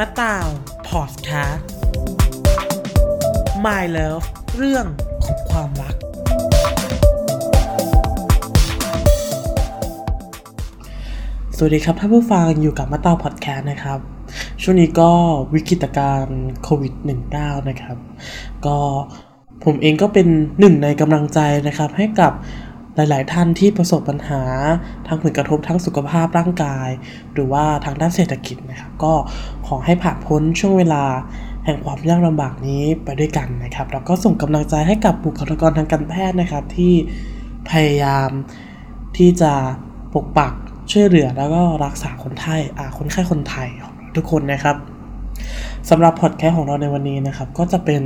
มะตาวพอดแคสต์ My Love เรื่องของความรัก สวัสดีครับท่านผู้ฟังอยู่กับมะตาวพอดแคสต์นะครับ ช่วงนี้ก็วิกฤตการณ์โควิด -19 นะครับ ก็ผมเองก็เป็นหนึ่งในกำลังใจนะครับให้กับ หลาย ๆ ท่านที่ประสบปัญหาทางผลกระทบทั้งสุขภาพร่างกาย หรือว่าทางด้านเศรษฐกิจนะครับก็ขอให้ผ่านพ้นช่วงเวลาแห่งความยากลำบากนี้ไปด้วยกันนะครับแล้วก็ส่งกำลังใจให้กับบุคลากรทางการแพทย์นะครับ ที่พยายามที่จะปกปักช่วยเหลือแล้วก็รักษาคนไข้อ่าคนไข้คนไทยของทุกคนนะครับสำหรับพอดแคสต์ของเราในวันนี้นะครับ ก็จะเป็น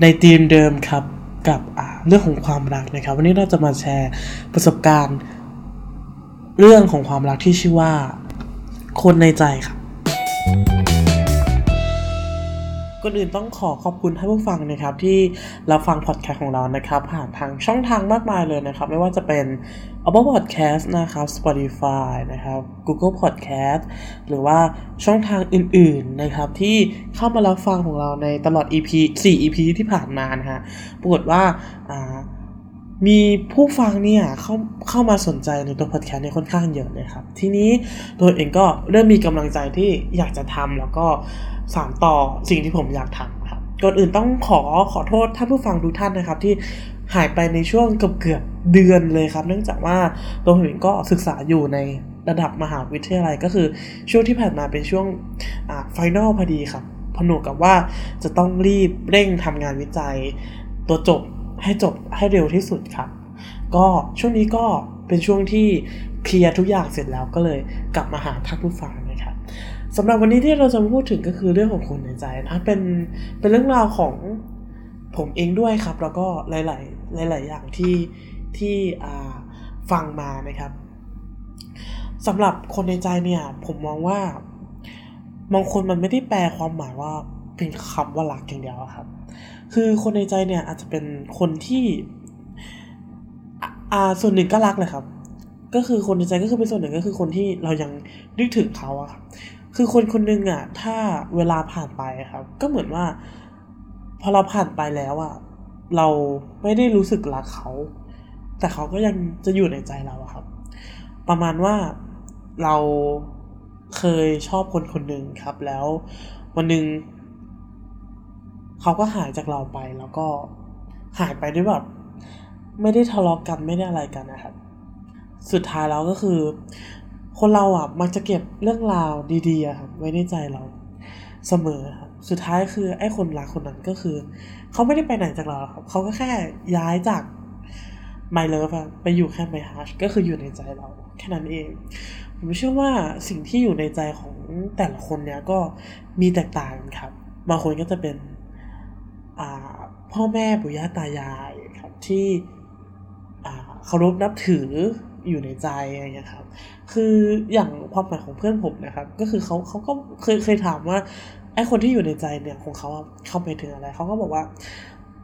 ในธีมเดิมครับ กับเรื่องของความรักนะครับ วันนี้เราจะมาแชร์ประสบการณ์ เรื่องของความรักที่ชื่อว่า คนในใจครับ ก่อนอื่นต้องขอขอบคุณท่านผู้ฟังนะครับที่รับฟังพอดแคสต์ของเรานะครับผ่านทางช่องทางมากมายเลยนะครับ ไม่ว่าจะเป็น Apple Podcast นะครับ Spotify นะครับ Google Podcast หรือว่าช่องทางอื่นๆนะครับที่เข้ามารับฟังของเราในตลอด EP 4 EP ที่ผ่านมานะฮะปรากฏว่า มีผู้ฟังเนี่ยเข้าเข้ามาสนใจในตัวพอดแคสต์เนี่ยค่อนข้างเยอะนะครับ ทีนี้ตัวเองก็เริ่มมีกำลังใจที่อยากจะทำแล้วก็สานต่อสิ่งที่ผมอยากทำครับก่อนอื่นต้องขอขอโทษท่านผู้ฟังทุกท่านนะครับที่หายไปในช่วงเกือบเกือบเดือนเลยครับ เนื่องจากว่าตัวผมเองก็ศึกษาอยู่ในระดับมหาวิทยาลัยก็คือช่วงที่ผ่านมาเป็นช่วงอ่าฟนอลพอดีครับ ผนวกกับว่าจะต้องรีบเร่งทำงานวิจัยตัวจบ ให้จบให้เร็วที่สุดครับ ก็ช่วงนี้ก็เป็นช่วงที่เคลียร์ทุกอย่างเสร็จแล้วก็เลยกลับมาหาท่านผู้ฟังนะครับสำหรับวันนี้ที่เราจะมาพูดถึงก็คือเรื่องของคนในใจนะเป็นเป็นเรื่องราวของผมเองด้วยครับ แล้วก็หลาย ๆ หลาย ๆ อย่างที่ที่ฟังมานะครับสำหรับคนในใจเนี่ย ผมมองว่าบางคนมันไม่ได้แปลความหมายว่าเป็นคำว่ารักอย่างเดียวครับ คือคนในใจเนี่ยอาจจะเป็นคนที่อ่าส่วนหนึ่งก็รักเลยครับ ก็คือคนในใจก็คือเป็นส่วนหนึ่งก็คือคนที่เรายังนึกถึงเขาอะครับคือคนคนหนึ่งอะถ้าเวลาผ่านไปครับ ก็เหมือนว่า พอเราผ่านไปแล้วอะเราไม่ได้รู้สึกรักเขา แต่เขาก็ยังจะอยู่ในใจเราอะครับ ประมาณว่าเราเคยชอบคนคนหนึ่งครับ แล้ววันหนึ่ง เขาก็หายจากเราไปแล้วก็หายไปด้วยแบบไม่ได้ทะเลาะกกันไม่ได้อะไรกันนะครับ สุดท้ายแล้วก็คือ คนเราอะมักจะเก็บเรื่องราวดีๆครับไว้ในใจเราเสมอครับ สุดท้ายคือไอ้คนรักคนนั้นก็คือ เขาไม่ได้ไปไหนจากเราครับเขาก็แค่ย้ายจากไมเลิฟไปอยู่แค่ไมฮัชก็คืออยู่ในใจเราแค่นั้นเอง ผมเชื่อว่าสิ่งที่อยู่ในใจของแต่ละคนเนี้ยก็มีแตกต่างกันครับ บางคนก็จะเป็น พ่อแม่ปู่ย่าตายายครับที่เคารพนับถืออยู่ในใจอะไรเงี้ยครับ คืออย่างความหมายของเพื่อนผมนะครับ ก็คือเขาเขาก็เคยเคยถามว่าไอ้คนที่อยู่ในใจเนี่ยของเขาเข้าไปถึงอะไร เขาก็บอกว่า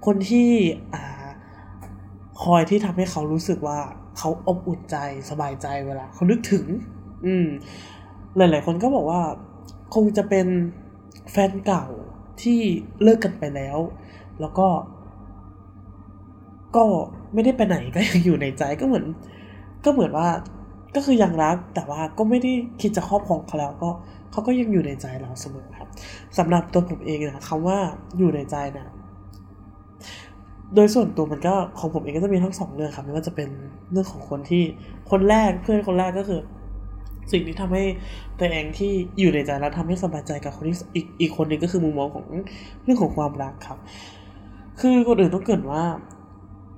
คนที่อ่าคอยที่ทำให้เขารู้สึกว่าเขาอบอุ่นใจสบายใจเวลาเขานึกถึง อืม หลาย ๆ คนก็บอกว่า คงจะเป็นแฟนเก่าที่เลิกกันไปแล้ว แล้วก็ ก็ไม่ได้ไปไหนก็ยังอยู่ในใจก็เหมือน ก็เหมือนว่าก็คือยังรักแต่ว่าก็ไม่ได้คิดจะครอบครองเขาแล้วก็เขาก็ยังอยู่ในใจเราเสมอครับสำหรับตัวผมเองนะคำว่าอยู่ในใจนะโดยส่วนตัวมันก็ของผมเองก็จะมีทั้งสองเรื่องครับไม่ว่าจะเป็นเรื่องของคนที่คนแรกเพื่อนคนแรกก็คือ สิ่งที่ทำให้ตัวเองที่อยู่ในใจแล้วทำให้สบายใจกับคนที่อีกอีกคนนึงก็คือมุมมองของเรื่องของความรักครับ คือคนอื่นต้องเกิดว่า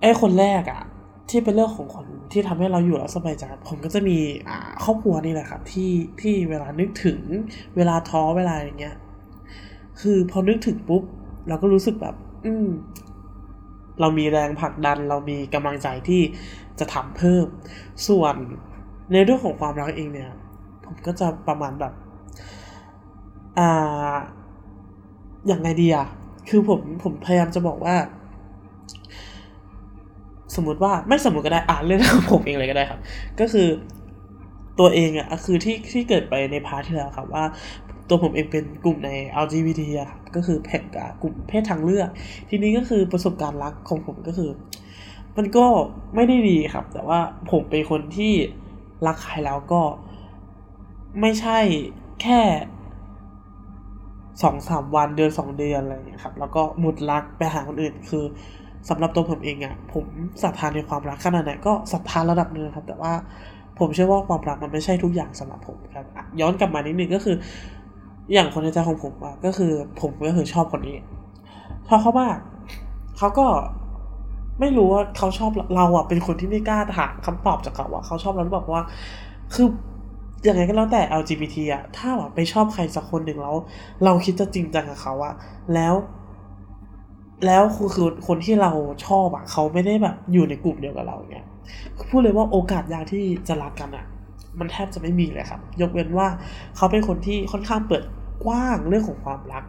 ไอ้คนแรกอะที่เป็นเรื่องของคนที่ทำให้เราอยู่แล้วสบายใจผมก็จะมีอ่าครอบครัวนี่แหละครับ ที่ที่เวลานึกถึงเวลาท้อเวลาอย่างเงี้ย คือพอนึกถึงปุ๊บ เราก็รู้สึกแบบ อืม เรามีแรงผลักดัน เรามีกำลังใจที่จะทำเพิ่ม ส่วนในเรื่องของความรักเองเนี่ย ผมก็จะประมาณแบบ อ่า อย่างไงดีอะ คือผมผมพยายามจะบอกว่า สมมติว่าไม่สมมติก็ได้อ่านเรื่องของผมเองเลยก็ได้ครับ ก็คือตัวเองอะคือที่ที่เกิดไปในพาร์ทที่แล้วครับว่าตัวผมเองเป็นกลุ่มใน LGBT อะครับก็คือเพศกลุ่มเพศทางเลือก ทีนี้ก็คือประสบการณ์รักของผมก็คือ มันก็ไม่ได้ดีครับ แต่ว่าผมเป็นคนที่รักใครแล้วก็ไม่ใช่แค่ สองสามวันเดือนสองเดือนอะไรอย่างเงี้ยครับแล้วก็หมุดรักไปหาคนอื่น คือสำหรับตัวผมเองอะ่ะผมศรัทธาในความรักขนาดไหนก็ศรัทธาระดับหนึ่งครับ แต่ว่าผมเชื่อว่าความรักมันไม่ใช่ทุกอย่างสำหรับผมครับ ย้อนกลับมานิดนึงก็คือ อย่างคนในใจของผมอะก็คือผมก็คือชอบคนนี้ชอบเขามากเขาก็ไม่รู้ว่าเขาชอบเราอะเป็นคนที่ไม่กล้าถามคำตอบจากเขาว่าเขาชอบเราหรือเปล่าว่า คือ ยังไงก็แล้วแต่ LGBT อะถ้าแบบไปชอบใครสักคนหนึ่งแล้ว เราคิดจะจริงจังกับเขาอะแล้ว แล้วคือคือคนที่เราชอบอะเขาไม่ได้แบบอยู่ในกลุ่มเดียวกับเราเนี่ยพูดเลยว่าโอกาสยากที่จะรักกันอะมันแทบจะไม่มีเลยครับ ยกเว้นว่าเขาเป็นคนที่ค่อนข้างเปิดกว้างเรื่องของความรัก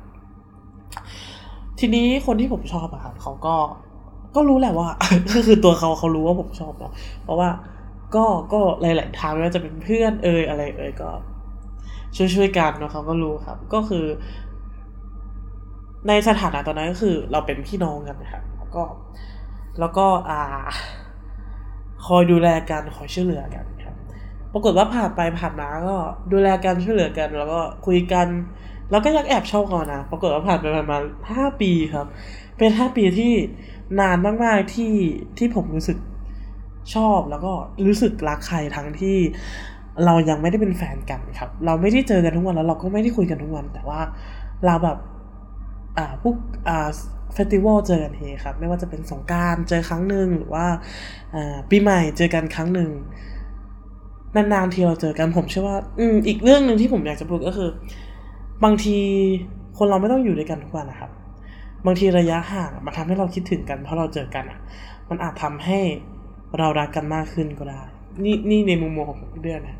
ทีนี้คนที่ผมชอบอะครับเขาก็ก็รู้แหละว่าก็คือตัวเขาเขารู้ว่าผมชอบเนาะเพราะว่า ก็ก็หลาย ๆ ทางไม่ว่าจะเป็นเพื่อนเอ่ยอะไรเอ่ยก็ ช่วยช่วยกันเนาะเขาก็รู้ครับ ก็คือ ในสถานะตอนนั้นก็คือ เราเป็นพี่น้องกันนะครับแล้วก็ แล้วก็อ่า คอยดูแลกันคอยช่วยเหลือกันครับ ปรากฏว่าผ่านไปผ่านมาก็ดูแลกันช่วยเหลือกัน แล้วก็คุยกัน แล้วก็ยังแอบชอบเขานะปรากฏว่าผ่านไปประมาณห้าปีครับ เป็นห้าปีที่นานมาก ๆ ที่ที่ผมรู้สึก ชอบแล้วก็รู้สึกรักใครทั้งที่เรายังไม่ได้เป็นแฟนกันครับ เราไม่ได้เจอกันทุกวันแล้วเราก็ไม่ได้คุยกันทุกวัน แต่ว่าเราแบบอ่าพวกอ่าเฟสติวัลเจอกันเฮครับ ไม่ว่าจะเป็นสงการเจอครั้งหนึ่งหรือว่าอ่าปีใหม่เจอกันครั้งหนึ่งนานๆทีเราเจอกันผมเชื่อว่า อืมอีกเรื่องหนึ่งที่ผมอยากจะพูดก็คือ บางทีคนเราไม่ต้องอยู่ด้วยกันทุกวันนะครับ บางทีระยะห่างมันทำให้เราคิดถึงกันเพราะเราเจอกันอะ มันอาจทำให้ เรารักกันมากขึ้นก็ได้ นี่นี่ในมุมมองของผมเดือนนะ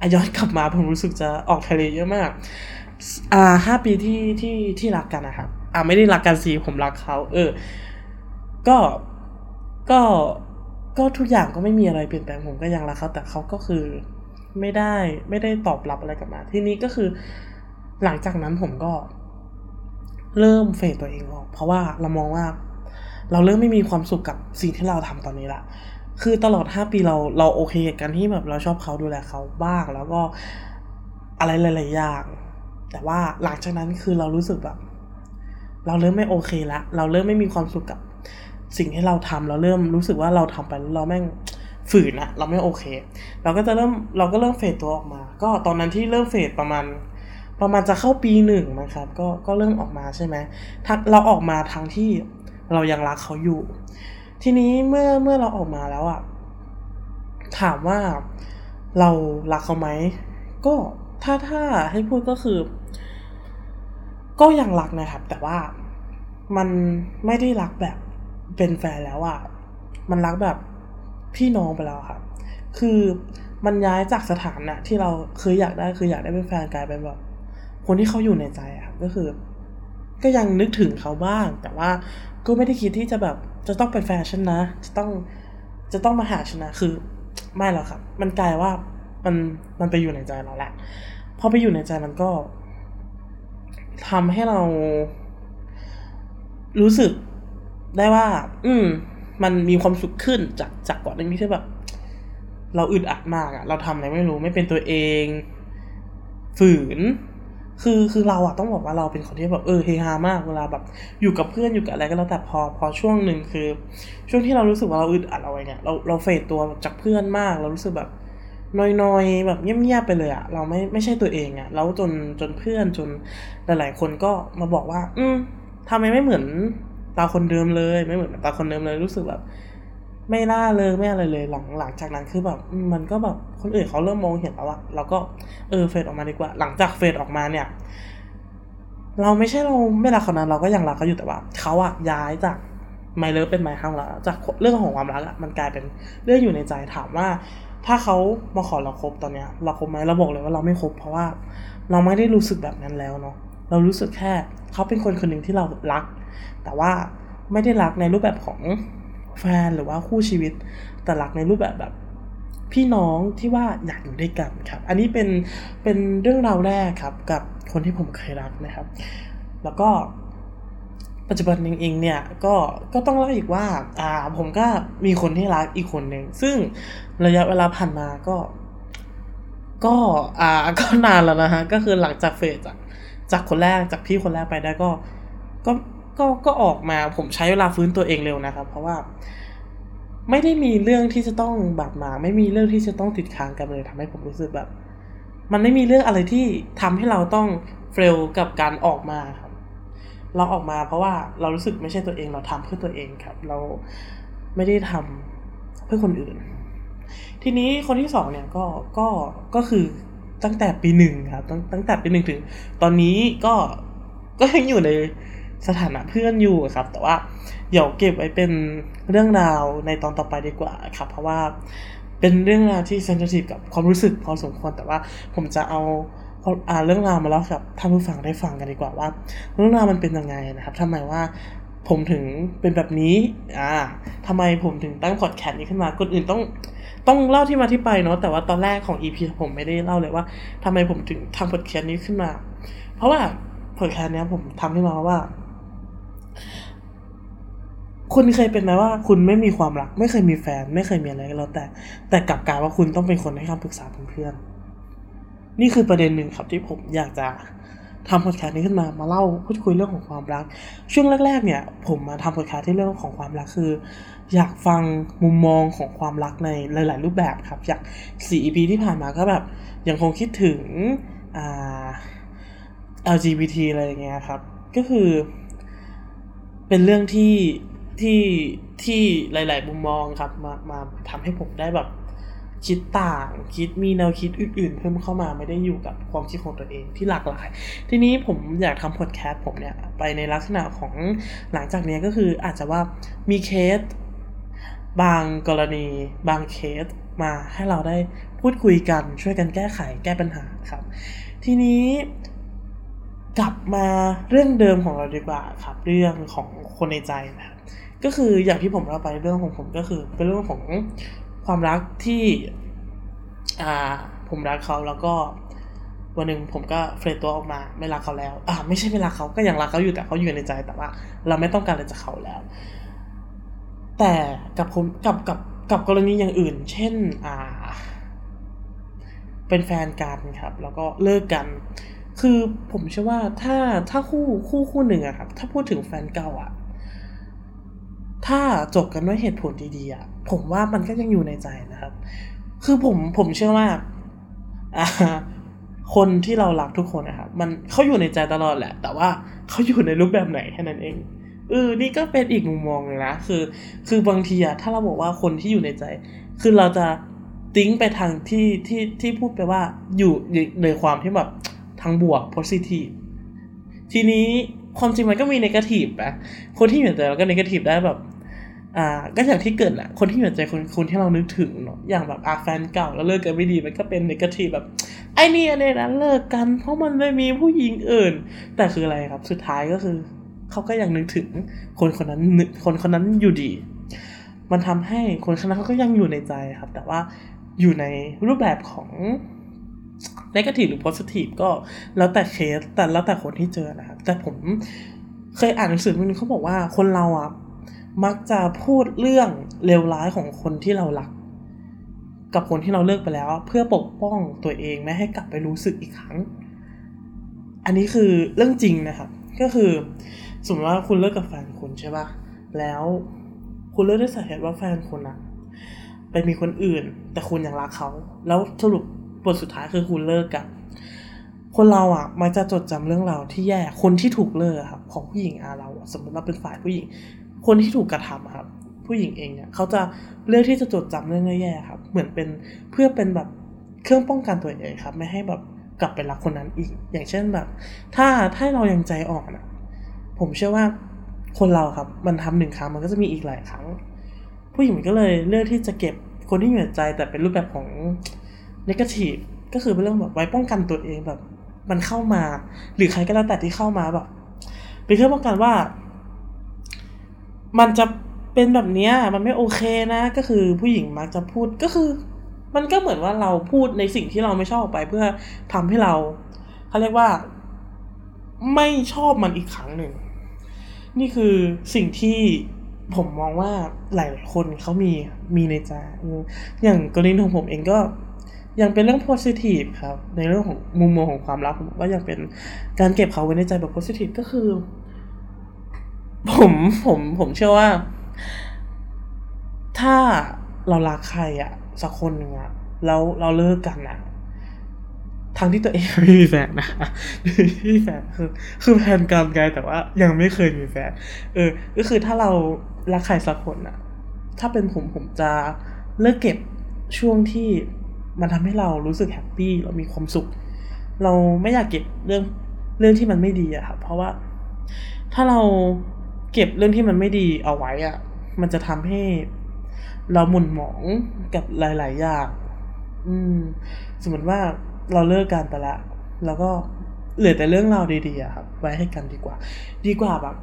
อาย้อนกลับมาผมรู้สึกจะออกทะเลเยอะมาก อ่าห้าปีที่ที่ที่รักกันนะครับ อ่าไม่ได้รักกันสิผมรักเขา เออ ก็ก็ก็ทุกอย่างก็ไม่มีอะไรเปลี่ยนแปลงผมก็ยังรักเขาแต่เขาก็คือไม่ได้ไม่ได้ตอบรับอะไรกลับมา ทีนี้ก็คือหลังจากนั้นผมก็ เริ่มเฟดตัวเองออก เพราะว่าเรามองว่า เราเริ่มไม่มีความสุขกับสิ่งที่เราทำตอนนี้ละ คือตลอดห้าปีเราเราโอเคกับการที่แบบเราชอบเขาดูแลเขาบ้าง แล้วก็อะไรหลายๆอย่าง แต่ว่าหลังจากนั้นคือเรารู้สึกแบบ เราเริ่มไม่โอเคละเราเริ่มไม่มีความสุขกับสิ่งที่เราทำเราเริ่มรู้สึกว่าเราทำไปแล้วเราแม่งฝืนอะเราไม่โอเค เราก็จะเริ่มเราก็เริ่มเฟดตัวออกมา ก็ตอนนั้นที่เริ่มเฟดประมาณประมาณจะเข้าปีหนึ่งนะครับก็ก็เริ่มออกมาใช่ไหมเราออกมาทางที่เรายังรักเขาอยู่ ทีนี้เมื่อเมื่อเราออกมาแล้วอะถามว่าเรารักเขาไหมก็ถ้าถ้าให้พูดก็คือ ก็ยังรักนะครับ แต่ว่ามันไม่ได้รักแบบเป็นแฟนแล้วอะมันรักแบบพี่น้องไปแล้วครับ คือมันย้ายจากสถานะที่เราเคยอยากได้คืออยากได้เป็นแฟนกลายเป็นแบบคนที่เขาอยู่ในใจอะก็คือ ก็ยังนึกถึงเขาบ้าง แต่ว่าก็ไม่ได้คิดที่จะแบบจะต้องเป็นแฟนฉันนะ จะต้องจะต้องมาหาฉันนะคือไม่หรอกครับ มันกลายว่ามันมันไปอยู่ในใจเราแหละพอไปอยู่ในใจมันก็ทำให้เรา รู้สึกได้ว่า อืม มันมีความสุขขึ้นจากจากก่อนหน้านี้ที่แบบ เราอึดอัดมากอะเราทำอะไรไม่รู้ไม่เป็นตัวเอง ฝืน คือคือเราอะต้องบอกว่าเราเป็นคนที่แบบเออเฮฮามากเวลาแบบอยู่กับเพื่อนอยู่กับอะไรก็แล้วแต่พอพอช่วงหนึ่งคือ ช่วงที่เรารู้สึกว่าเราอึดอัดเอาไว้เนี่ยเราเราเฟดตัวจากเพื่อนมาก เรารู้สึกแบบน้อยๆแบบเงียบๆไปเลยอะเราไม่ไม่ใช่ตัวเองอะแล้วจนจนเพื่อนจนหลายๆคนก็มาบอกว่า อืมทำไมไม่เหมือนตาคนเดิมเลย ไม่เหมือนตาคนเดิมเลยรู้สึกแบบ ไม่น่าเลยไม่อะไรเลยหลังหลังจากนั้นคือแบบมันก็แบบคนอื่นเขาเริ่มมองเห็นแล้วอะเราก็เออเฟดออกมาดีกว่า หลังจากเฟดออกมาเนี่ย เราไม่ใช่เราไม่รักเขานั้นเราก็ยังรักเขาอยู่แต่ว่าเขาอะย้ายจากไมเลิฟเป็นไมฮังแล้วจากเรื่องของความรักอะมันกลายเป็นเรื่องอยู่ในใจถามว่า ถ้าเขามาขอเราคบตอนเนี้ย เราคบไหมเราบอกเลยว่าเราไม่คบเพราะว่า เราไม่ได้รู้สึกแบบนั้นแล้วเนาะเรารู้สึกแค่เขาเป็นคนคนหนึ่งที่เรารัก แต่ว่าไม่ได้รักในรูปแบบของ แฟนหรือว่าคู่ชีวิต แต่รักในรูปแบบแบบ พี่น้องที่ว่าอยากอยู่ด้วยกันครับ อันนี้เป็นเป็นเรื่องราวแรกครับกับคนที่ผมเคยรักนะครับ แล้วก็ปัจจุบันเองเนี่ยก็ก็ต้องเล่าอีกว่าอ่าผมก็มีคนที่รักอีกคนหนึ่งซึ่งระยะเวลาผ่านมาก็ ก็อ่าก็นานแล้วนะฮะก็คือหลังจากเฟสจากจากคนแรกจากพี่คนแรกไปได้ก็ก็ ก็ก็ออกมาผมใช้เวลาฟื้นตัวเองเร็วนะครับ เพราะว่าไม่ได้มีเรื่องที่จะต้องบาดหมางไม่มีเรื่องที่จะต้องติดค้างกันเลยทำให้ผมรู้สึกแบบ มันไม่มีเรื่องอะไรที่ทำให้เราต้องเฟลกับการออกมาครับ เราออกมาเพราะว่าเรารู้สึกไม่ใช่ตัวเองเราทำเพื่อตัวเองครับ เราไม่ได้ทำเพื่อคนอื่น ทีนี้คนที่สองเนี่ยก็ก็ก็คือตั้งแต่ปีหนึ่งครับตั้งตั้งแต่ปีหนึ่งถึง ตอนนี้ก็ก็ยังอยู่ใน สถานะเพื่อนอยู่ครับ แต่ว่าเดี๋ยวเก็บไว้เป็นเรื่องราวในตอนต่อไปดีกว่าครับ เพราะว่าเป็นเรื่องราวที่เซนซิทีฟกับความรู้สึกพอสมควรแต่ว่าผมจะเอาอ่าเรื่องราวมาแล้วกับท่านผู้ฟังได้ฟังกันดีกว่าว่า เรื่องราวมันเป็นยังไงนะครับทำไมว่าผมถึงเป็นแบบนี้ อ่าทำไมผมถึงตั้งพอดแคสต์นี้ขึ้นมา คนอื่นต้อง ต้องเล่าที่มาที่ไปเนาะ แต่ว่าตอนแรกของ EP ผมไม่ได้เล่าเลยว่าทำไมผมถึงทำพอดแคสต์นี้ขึ้นมา เพราะว่าพอดแคสต์นี้ผมทำขึ้นมาว่า คุณเคยเป็นไหมว่า คุณไม่มีความรัก ไม่เคยมีแฟน ไม่เคยมีอะไรก็แล้วแต่ แต่กลับกลายว่าคุณต้องเป็นคนให้คำปรึกษาเพื่อนๆนี่คือประเด็นหนึ่งครับที่ผมอยากจะทำพอดแคสต์นี้ขึ้นมามาเล่าพูดคุยเรื่องของความรัก ช่วงแรก ๆ เนี่ย ผมมาทำพอดแคสต์ที่เรื่องของความรักคือ อยากฟังมุมมองของความรักในหลาย ๆ รูปแบบครับจาก4 EP ที่ผ่านมาก็แบบยังคงคิดถึงอ่า LGBT อะไรอย่างเงี้ยครับ ก็คือ เป็นเรื่องที่ที่ที่หลาย ๆ มุมมองครับ มามาทำให้ผมได้แบบ คิดต่างคิดมีแนวคิดอื่น ๆ เพิ่มเข้ามาไม่ได้อยู่กับความคิดของตัวเองที่หลากหลาย ทีนี้ผมอยากทำพอดแคสต์ผมเนี่ย ไปในลักษณะของหลังจากนี้ก็คืออาจจะว่ามีเคส บางกรณี บางเคสมาให้เราได้พูดคุยกันช่วยกันแก้ไขแก้ปัญหาครับ ทีนี้ กลับมาเรื่องเดิมของเราดีกว่าครับ เรื่องของคนในใจนะครับก็คืออย่างที่ผมเล่าไปเรื่องของผมก็คือ เป็นเรื่องของความรักที่อ่าผมรักเขาแล้วก็วันหนึ่งผมก็เฟรดตัวออกมาไม่รักเขาแล้ว อ่าไม่ใช่ไม่รักเขาก็ยังรักเขาอยู่แต่เขาอยู่ในใจแต่ว่า เราไม่ต้องการอะไรจากเขาแล้ว แต่กับผมกับกับกับกรณีอย่างอื่น เช่น อ่า เป็นแฟนกันครับ แล้วก็เลิกกัน คือผมเชื่อว่าถ้าถ้าคู่คู่คู่หนึ่งอะครับ ถ้าพูดถึงแฟนเก่าอะถ้าจบกันด้วยเหตุผลดีๆอะผมว่ามันก็ยังอยู่ในใจนะครับ คือผมผมเชื่อว่าคนที่เรารักทุกคนนะครับมันเขาอยู่ในใจตลอดแหละ แต่ว่าเขาอยู่ในรูปแบบไหนแค่นั้นเองเออนี่ก็เป็นอีกมุมมองเลยนะคือ คือบางทีอะถ้าเราบอกว่าคนที่อยู่ในใจ คือเราจะติ้งไปทางที่ที่ที่พูดไปว่าอยู่ในความที่แบบ ทางบวก positive ทีนี้ความจริงมันก็มีนกาทีฟนะ คนที่อยู่ในใจเราก็นกาทีฟได้แบบ อ่า ก็อย่างที่เกิดแหละคนที่อยู่ในใจคนคนที่เรานึกถึงเนาะ อย่างแบบอาแฟนเก่าแล้วเลิกกันไม่ดีมันก็เป็นนกาทีฟแบบ ไอ้นี่อันนี้นะเลิกกัน เพราะมันไม่มีผู้หญิงอื่น แต่คืออะไรครับ สุดท้ายก็คือเขาก็ยังนึกถึงคนคนนั้นนึกคนคนนั้นอยู่ดี มันทำให้คนคนนั้นเขาก็ยังอยู่ในใจครับ แต่ว่าอยู่ในรูปแบบของ negative หรือ positive ก็แล้วแต่เคสแต่แล้วแต่คนที่เจอนะครับแต่ผมเคยอ่านหนังสือนึงเขาบอกว่าคนเราอะมักจะพูดเรื่องเลวร้ายของคนที่เรารัก กับคนที่เราเลิกไปแล้ว เพื่อปกป้องตัวเองไม่ให้กลับไปรู้สึกอีกครั้ง อันนี้คือเรื่องจริงนะครับ ก็คือ สมมติว่าคุณเลิกกับแฟนคุณใช่ป่ะแล้วคุณเลิกด้วยสาเหตุว่าแฟนคุณอะไปมีคนอื่น แต่คุณยังรักเขา แล้วสรุป บทสุดท้ายคือคุณเลิกกัน คนเราอะมันจะจดจำเรื่องราวที่แย่คนที่ถูกเลิกครับ ของผู้หญิงอาเราสมมติว่าเป็นฝ่ายผู้หญิง คนที่ถูกกระทำครับ ผู้หญิงเองเนี่ยเขาจะเลือกที่จะจดจำเรื่องแย่ๆครับ เหมือนเป็นเพื่อเป็นแบบเครื่องป้องกันตัวเองครับ ไม่ให้แบบกลับไปรักคนนั้นอีก อย่างเช่นแบบ ถ้าถ้าเรายังใจอ่อนอะ ผมเชื่อว่าคนเราครับ มันทำหนึ่งครั้งมันก็จะมีอีกหลายครั้ง ผู้หญิงก็เลยเลือกที่จะเก็บคนที่อยู่ในใจแต่เป็นรูปแบบของ negative ก็คือเป็นเรื่องแบบไว้ป้องกันตัวเองแบบ มันเข้ามา หรือใครก็แล้วแต่ที่เข้ามาแบบเป็นเครื่อป้องกันว่า มันจะเป็นแบบเนี้ยมันไม่โอเคนะ ก็คือผู้หญิงมักจะพูดก็คือ มันก็เหมือนว่าเราพูดในสิ่งที่เราไม่ชอบไปเพื่อทำให้เราเขาเรียกว่า ไม่ชอบมันอีกครั้งหนึ่งนี่คือสิ่งที่ผมมองว่าหลายๆคนเขามีมีในใจอย่างกรณีของผมเองก็ ยังเป็นเรื่อง positive ครับ ในเรื่องของมุมมองของความรักผมก็ยังเป็นการเก็บเขาไว้ในใจแบบ positive ก็คือ ผมผมผมเชื่อว่า ถ้าเรารักใครอะสักคนหนึ่งอะแล้วเราเลิกกันอะทั้งที่ตัวเองไม่มีแฟนนะไม่มีแฟนคือ คือแฟนกันไงแต่ว่ายังไม่เคยมีแฟน เออ ก็คือถ้าเรารักใครสักคนอะถ้าเป็นผมผมจะเลิกเก็บช่วงที่ มันทำให้เรารู้สึกแฮปปี้เรามีความสุข เราไม่อยากเก็บเรื่องเรื่องที่มันไม่ดีอะครับเพราะว่าถ้าเราเก็บเรื่องที่มันไม่ดีเอาไว้อะมันจะทำให้เราหมุนหมองกับหลาย ๆ อย่างอืม สมมติว่าเราเลิกกันไปล้วแล้วก็เหลือแต่เรื่องราวดีๆครับ ไว้ให้กันดีกว่า ดีกว่าแบบ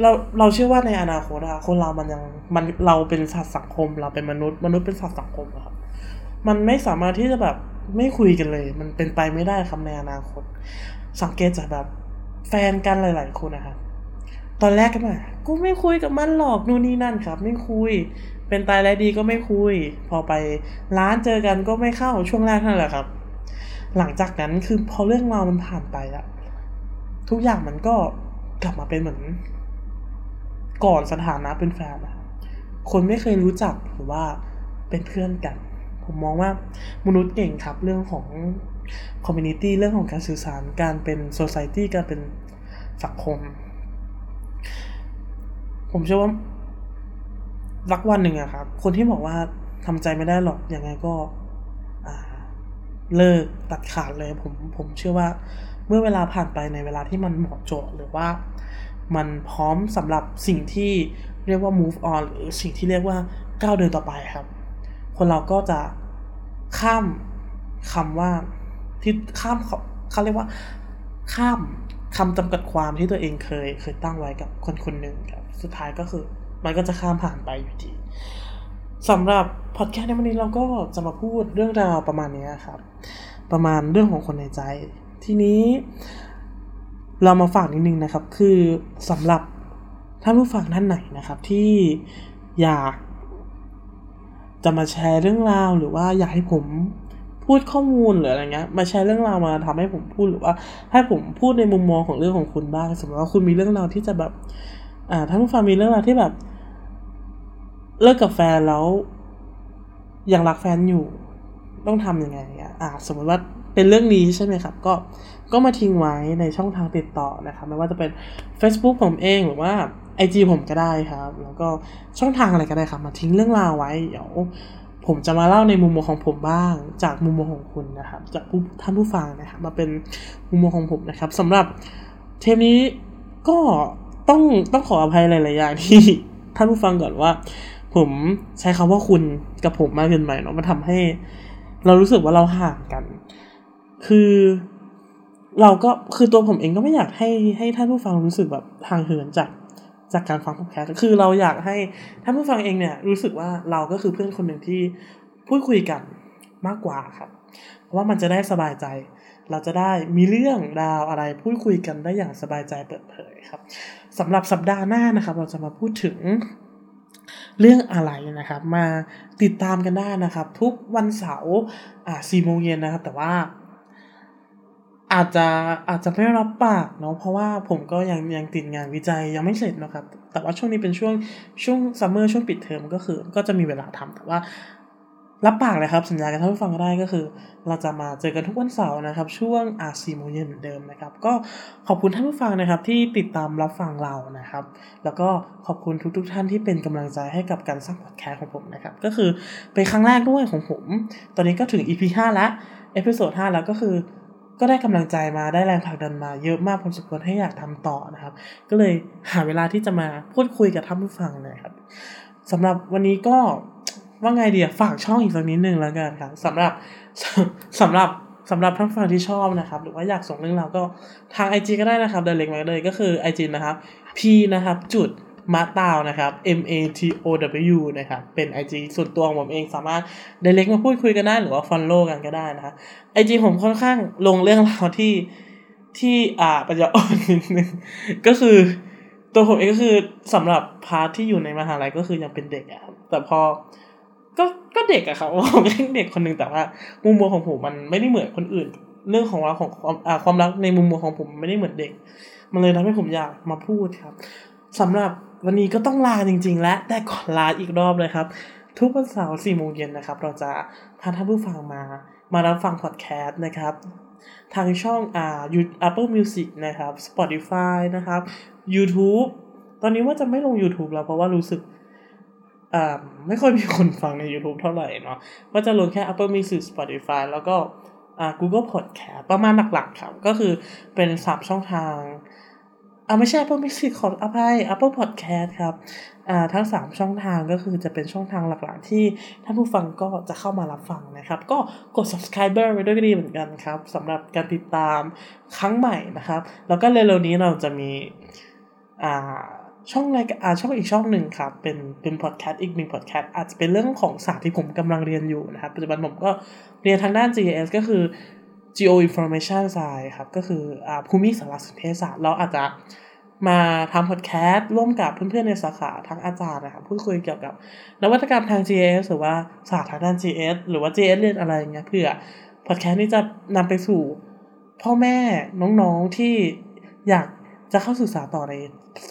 เราเราเชื่อว่าในอนาคตอะคนเรามันยังมันเราเป็นสัตว์สังคม เราเป็นมนุษย์ มนุษย์เป็นสัตว์สังคมครับ มันไม่สามารถที่จะแบบไม่คุยกันเลย มันเป็นไปไม่ได้ครับในอนาคต สังเกตจากแบบ แฟนกันหลาย ๆ คนนะครับตอนแรกกันมากูไม่คุยกับมันหรอกนู่นนี่นั่นครับ ไม่คุย เป็นตายแล้วดีก็ไม่คุย พอไปร้านเจอกันก็ไม่เข้าช่วงแรกนั่นแหละครับ หลังจากนั้นคือพอเรื่องราวมันผ่านไปอะทุกอย่างมันก็กลับมาเป็นเหมือน ก่อนสถานะเป็นแฟนนะคนไม่เคยรู้จักหรือว่าเป็นเพื่อนกัน ผมมองว่ามนุษย์เก่งครับเรื่องของ community เรื่องของการสื่อสารการเป็น society การเป็นสังคม ผมเชื่อว่ารักวันหนึ่งอะครับ คนที่บอกว่าทำใจไม่ได้หรอกอยังไงก็เลิกตัดขาดเลยผมผมเชื่อว่าเมื่อเวลาผ่านไปในเวลาที่มันเหมาะเจาะหรือว่ามันพร้อมสำหรับสิ่งที่เรียกว่า move on หรือสิ่งที่เรียกว่าก้าวเดินต่อไปครับ คนเราก็จะข้ามคำว่าที่ข้ามเขาเขาเรียกว่า ข้ามคำจำกัดความที่ตัวเองเคย เคยตั้งไว้กับคนคนหนึ่งครับ สุดท้ายก็คือ มันก็จะข้ามผ่านไปอยู่ดีสำหรับพอดแคสต์ในวันนี้เราก็จะมาพูดเรื่องราวประมาณนี้ครับ ประมาณเรื่องของคนในใจ ทีนี้ เรามาฝากนิดนึงนะครับ คือสำหรับท่านผู้ฟังท่านไหนนะครับ ที่อยาก จะมาแชร์เรื่องราวหรือว่าอยากให้ผมพูดข้อมูลหรืออะไรเงี้ยมาแชร์เรื่องราวมาทำให้ผมพูดหรือว่า ให้ผมพูดในมุมมองของเรื่องของคุณบ้างสมมติว่าคุณมีเรื่องราวที่จะแบบ อ่าท่านผู้ฟังมีเรื่องราวที่แบบ เลิกกับแฟนแล้วยังรักแฟนอยู่ต้องทำยังไงอ่าสมมติว่าเป็นเรื่องนี้ใช่ไหมครับ ก็ก็มาทิ้งไว้ในช่องทางติดต่อนะครับไม่ว่าจะเป็น Facebook ผมเองหรือว่า IG ผมก็ได้ครับ แล้วก็ช่องทางอะไรก็ได้ครับ มาทิ้งเรื่องราวไว้ เดี๋ยวผมจะมาเล่าในมุมมองของผมบ้าง จากมุมมองของคุณนะครับ จากผู้ท่านผู้ฟังนะครับ มาเป็นมุมมองของผมนะครับสำหรับเทปนี้ก็ต้องต้องขออภัยหลายๆอย่างที่ท่านผู้ฟังก่อนว่า ผมใช้คำว่าคุณกับผมมากเกินไปเนาะมันทำให้ เรารู้สึกว่าเราห่างกัน คือ เราก็คือตัวผมเองก็ไม่อยากให้ให้ท่านผู้ฟังรู้สึกแบบทางเหินจาก จากการฟังพอดแคสต์คือเราอยากให้ท่านผู้ฟังเองเนี่ยรู้สึกว่าเราก็คือเพื่อนคนหนึ่งที่พูดคุยกันมากกว่าครับ เพราะว่ามันจะได้สบายใจ เราจะได้มีเรื่องราวอะไรพูดคุยกันได้อย่างสบายใจเปิดเผยครับสำหรับสัปดาห์หน้านะครับ เราจะมาพูดถึงเรื่องอะไรนะครับ มาติดตามกันได้นะครับ ทุกวันเสาร์อ่าสี่โมงเย็นนะครับ แต่ว่า อาจจะอาจจะไม่รับปากเนาะเพราะว่าผมก็ยังยังติดงานวิจัยยังไม่เสร็จนะครับ แต่ว่าช่วงนี้เป็นช่วงช่วง summer ช่วงปิดเทอมก็คือ ก็จะมีเวลาทำแต่ว่า รับปากเลยครับ สัญญากับท่านผู้ฟังก็ได้ก็คือ เราจะมาเจอกันทุกวันเสาร์นะครับ ช่วงอ่าสี่โมงเย็นเหมือนเดิมนะครับ ก็ขอบคุณท่านผู้ฟังนะครับ ที่ติดตามรับฟังเรานะครับ แล้วก็ขอบคุณทุกๆทท่านที่เป็นกำลังใจให้กับการสร้างพอดแคสต์ของผมนะครับ ก็คือเป็นครั้งแรกด้วยของผม ตอนนี้ก็ถึง EP 5แล้ว episode 5แล้วก็คือ ก็ได้กำลังใจมาได้แรงผลักดันมาเยอะมากพอสมควรให้อยากทำต่อนะครับ ก็เลยหาเวลาที่จะมาพูดคุยกับท่านผู้ฟังนะครับสำหรับวันนี้ก็ว่าไงดีฝากช่องอีกสักนิดนึงแล้วกันครับสำหรับสำหรับสำหรับท่านผู้ฟังที่ชอบนะครับ หรือว่าอยากส่งเรื่องราวก็ทาง IG ก็ได้นะครับเดินเล็กมาเลยก็คือ IG นะครับ P นะครับจุด มาตาวนะครับ M A T O W นะครับ เป็น IG ส่วนตัวของผมเองสามารถเดเล็กมาพูดคุยกันได้หรือว่าฟอลโล่กันก็ได้นะครับ IG ผมค่อนข้างลงเรื่องราวที่ที่อ่าปัญญาอ่อนนิดนึงก็คือตัวผมเองก็คือสำหรับ part ที่อยู่ในมหาลัยก็คือยังเป็นเด็กอะครับแต่พอก็ก็เด็กอะครับผมเป็นเด็กคนหนึ่งแต่ว่ามุมมองของผมมันไม่ได้เหมือนคนอื่น เรื่องของเราของความอ่าความรักในมุมมองของผมไม่ได้เหมือนเด็ก มันเลยทำให้ผมอยากมาพูดครับ สำหรับวันนี้ก็ต้องลาจริง ๆ และแต่ก่อนลาอีกรอบเลยครับ ทุกวันเสาร์สี่โมงเย็นนะครับ เราจะพาท่านผู้ฟังมา มารับฟังพอดแคสต์นะครับ ทางช่องอ่ายู Apple Music นะครับ Spotify นะครับ YouTube ตอนนี้ว่าจะไม่ลง YouTube แล้วเพราะว่ารู้สึกอ่าไม่ค่อยมีคนฟังใน YouTube เท่าไหร่เนาะก็จะลงแค่ Apple Music Spotify แล้วก็อ่า Google Podcast ประมาณหลักๆครับ ก็คือเป็นสามช่องทาง อ่าไม่ใช่ Apple Music ขออภัย Apple Podcast ครับอ่าทั้ง 3 ช่องทางก็คือจะเป็นช่องทางหลักๆ ที่ท่านผู้ฟังก็จะเข้ามารับฟังนะครับ ก็กด subscriber ไว้ด้วยก็ดีเหมือนกันครับสำหรับการติดตามครั้งใหม่นะครับ แล้วก็เร็วๆนี้เราจะมีอ่าช่องรายการช่องอีกช่องหนึ่งครับ เป็นเป็นพอดแคสต์อีกหนึ่งพอดแคสต์อาจจะเป็นเรื่องของศาสตร์ที่ผมกำลังเรียนอยู่นะครับ ปัจจุบันผมก็เรียนทางด้าน GIS ก็คือ Geo Information Science ครับ ก็คืออภูมิสารสนเทศศาสตร์ เราอาจจะมาทำพอดแคสต์ร่วมกับเพื่อนๆในสาขาทั้งอาจารย์นะครับพูดคุยเกี่ยวกับนวัตกรรมทาง GIS หรือว่าศาสตร์ทางด้าน GIS หรือว่า GIS เรียนอะไรอย่างเงี้ยเพื่อพอดแคสต์นี้จะนำไปสู่พ่อแม่น้องๆที่อยากจะเข้าศึกษาต่อใน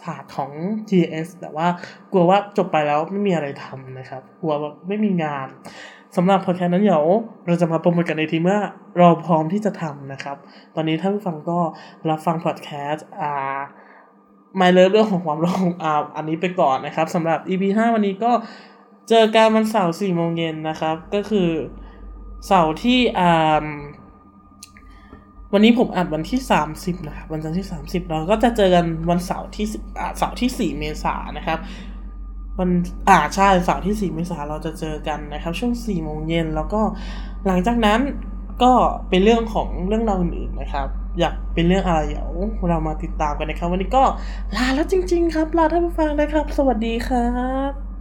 ศาสตร์ของ GS แต่ว่ากลัวว่าจบไปแล้วไม่มีอะไรทำนะครับ กลัวว่าไม่มีงาน สำหรับพอดแคสต์นั้นเดี๋ยวเราจะมาโปรโมทกันในทีเมื่อเราพร้อมที่จะทำนะครับ ตอนนี้ท่านผู้ฟังก็รับฟังพอดแคสต์อ่า My Love เรื่องของความรักองอาอันนี้ไปก่อนนะครับสำหรับ EP 5 วันนี้ก็เจอกันวันเสาร์4โมงเย็นนะครับ ก็คือเสาร์ที่อ่าวันนี้ผมอัดวันที่ 30 นะครับ วันจันทร์ที่ 30 เราก็จะเจอกันวันเสาร์ที่10อ่าเสาร์ที่ 4 เมษายนนะครับ วันอ่าใช่เสาร์ที่ 4 เมษายนเราจะเจอกันนะครับ ช่วง 4 โมงเย็นแล้วก็หลังจากนั้นก็เป็นเรื่องของเรื่องราวอื่นๆนะครับ อยากเป็นเรื่องอะไรเดี๋ยวเรามาติดตามกันนะครับ วันนี้ก็ลาแล้วจริง ๆ ครับ ลาท่านผู้ฟังนะครับ สวัสดีครับ